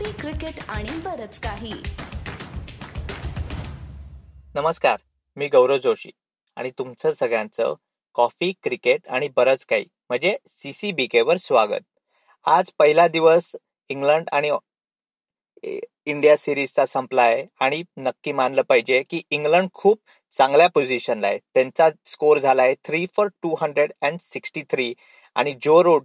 Coffee cricket आणि बरच काही. नमस्कार मी गौरव जोशी आणि तुमचं सगळ्यांचं कॉफी क्रिकेट आणि बरंच काही म्हणजे सीसीबीके वर स्वागत. आज पहिला दिवस इंग्लंड आणि इंडिया सिरीजचा संपला आहे आणि नक्की मानलं पाहिजे की इंग्लंड खूप चांगल्या पोझिशनला आहे. त्यांचा स्कोर झाला आहे three four two hundred and sixty three आणि जो रोड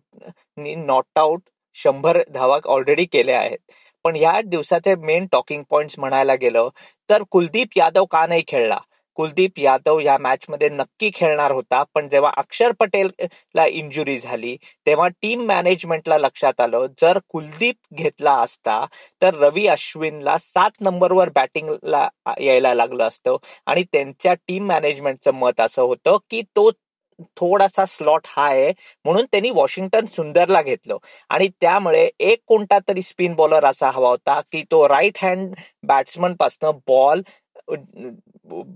नॉट आउट शंभर धावा ऑलरेडी केल्या आहेत. पण या दिवसाचे मेन टॉकिंग पॉइंट म्हणायला गेलं तर कुलदीप यादव का नाही खेळला? कुलदीप यादव या मॅच मध्ये नक्की खेळणार होता पण जेव्हा अक्षर पटेलला इंजुरी झाली तेव्हा टीम मॅनेजमेंटला लक्षात आलं जर कुलदीप घेतला असता तर रवी अश्विनला सात नंबरवर बॅटिंगला यायला लागलं असतं. आणि त्यांच्या टीम मॅनेजमेंटचं मत असं होतं की तो थोडासा स्लॉट हा आहे. म्हणून त्यांनी वॉशिंग्टन सुंदरला घेतलं. आणि त्यामुळे एक कोणता तरी स्पिन बॉलर असा हवा होता की तो राईट हँड बॅट्समन पासनं बॉल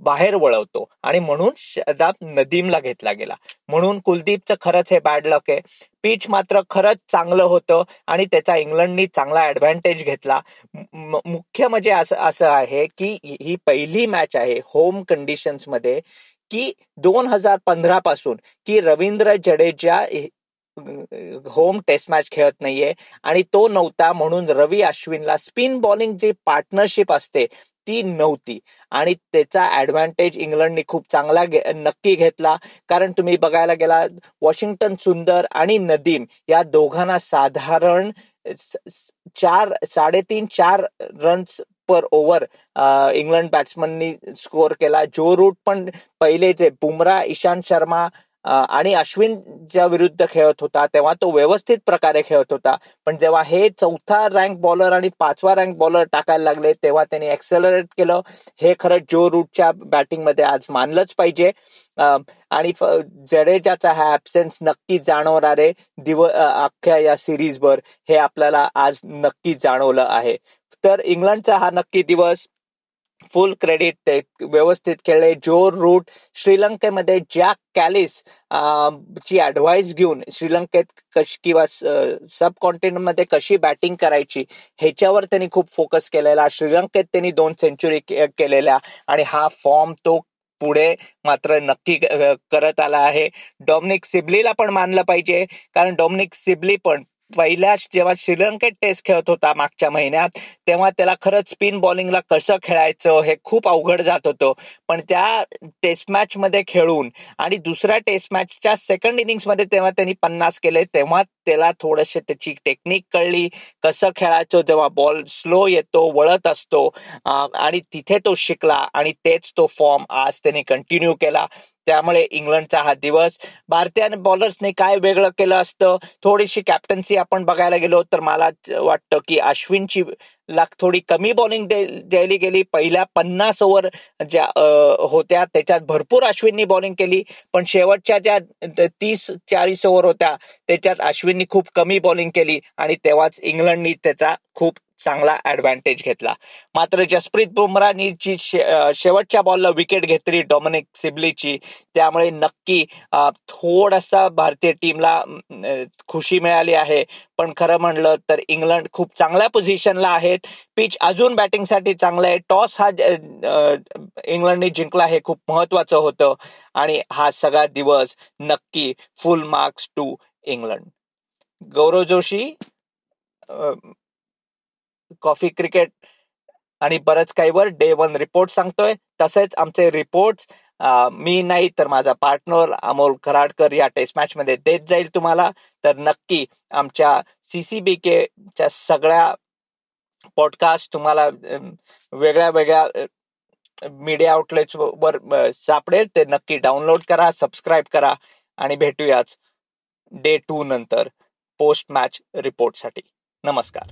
बाहेर वळवतो. आणि म्हणून शदाब नदीमला घेतला गेला. म्हणून कुलदीपचं खरंच हे बॅड लक आहे. पिच मात्र खरंच चांगलं होतं आणि त्याचा इंग्लंडनी चांगला ऍडव्हान्टेज घेतला. मुख्य म्हणजे असं असं आहे की ही पहिली मॅच आहे होम कंडिशन्समध्ये. की दोन हजार पंधरा पासून की Ravindra Jadeja home test match खेळत नाहीये आणि तो नव्हता म्हणून रवी अश्विनला स्पिन बॉलिंग जी पार्टनरशिप असते ती नव्हती. आणि त्याचा ऍडव्हान्टेज इंग्लंडने खूप चांगला नक्की घेतला. कारण तुम्ही बघायला गेला वॉशिंग्टन सुंदर आणि नदीम या दोघांना साधारण चार साडेतीन चार रन्स सुपर ओव्हर इंग्लंड बॅट्समननी स्कोअर केला. जो रूट पण पहिलेच बुमरा इशांत शर्मा आणि अश्विन ज्या विरुद्ध खेळत होता तेव्हा तो व्यवस्थित प्रकारे खेळत होता. पण जेव्हा हे चौथा रँक बॉलर आणि पाचवा रँक बॉलर टाकायला लागले तेव्हा त्यांनी एक्सेलरेट केलं. हे खरं जो रूटच्या बॅटिंगमध्ये आज मानलंच पाहिजे. आणि जडेजाचा हा ऍब्सेन्स नक्की जाणवणारे दिव अख्ख्या या सिरीजवर हे आपल्याला आज नक्की जाणवलं आहे. तर इंग्लंडचा हा नक्की दिवस फुल क्रेडिट ते व्यवस्थित खेळले. जो रूट श्रीलंकेमध्ये ज्या कॅलिस ची ऍडवाइस घेऊन श्रीलंकेत कशी किंवा सब कॉन्टिनेंटमध्ये कशी बॅटिंग करायची ह्याच्यावर त्यांनी खूप फोकस केलेला. श्रीलंकेत त्यांनी दोन सेंचुरी केलेल्या आणि हा फॉर्म तो पुढे मात्र नक्की करत आला आहे. डॉमिनिक सिबलीला पण मानलं पाहिजे कारण डॉमिनिक सिबली पण पहिल्या जेव्हा श्रीलंकेत टेस्ट खेळत होता मागच्या महिन्यात तेव्हा त्याला खरंच स्पिन बॉलिंगला कसं खेळायचं हे खूप अवघड जात होतं. पण त्या टेस्ट मॅच मध्ये खेळून आणि दुसऱ्या टेस्ट मॅचच्या सेकंड इनिंग्समध्ये तेव्हा त्यांनी पन्नास केले तेव्हा त्याला थोडंसं त्याची टेक्निक कळली कसं खेळायचं जेव्हा बॉल स्लो येतो वळत असतो आणि तिथे तो शिकला आणि तेच तो फॉर्म आज त्याने कंटिन्यू केला. त्यामुळे इंग्लंडचा हा दिवस. भारतीय बॉलर्सने काय वेगळं केलं असतं? थोडीशी कॅप्टन्सी आपण बघायला गेलो तर मला वाटतं की अश्विनची लाख थोडी कमी बॉलिंग द्यायली गेली. पहिल्या पन्नास ओव्हर ज्या होत्या त्याच्यात भरपूर अश्विननी बॉलिंग केली. पण शेवटच्या ज्या तीस चाळीस ओव्हर होत्या त्याच्यात अश्विननी खूप कमी बॉलिंग केली आणि तेव्हाच इंग्लंडनी त्याचा खूप चांगला ऍडव्हान्टेज घेतला. मात्र जसप्रीत बुमरानी जी शेवटच्या बॉलला विकेट घेतली डॉमिनिक सिबलीची त्यामुळे नक्की थोडासा भारतीय टीमला खुशी मिळाली आहे. पण खरं म्हणलं तर इंग्लंड खूप चांगल्या पोझिशनला आहेत पिच अजून बॅटिंगसाठी चांगला आहे. टॉस हा इंग्लंडने जिंकला हे खूप महत्वाचं होतं. आणि हा सगळा दिवस नक्की full marks to England. Gaurav Joshi coffee cricket आणि बरंच काही वर डे वन रिपोर्ट सांगतोय. तसेच आमचे रिपोर्ट मी नाही तर माझा पार्टनर अमोल खराडकर या टेस्ट मॅच मध्ये देत जाईल तुम्हाला. तर नक्की आमच्या सीसीबी सीसीबीकेच्या सगळ्या पॉडकास्ट तुम्हाला वेगळ्या वेगळ्या मीडिया आउटलेट्स वर सापडेल ते नक्की डाउनलोड करा सबस्क्राईब करा आणि भेटूयाच डे टू नंतर पोस्ट मॅच रिपोर्टसाठी नमस्कार.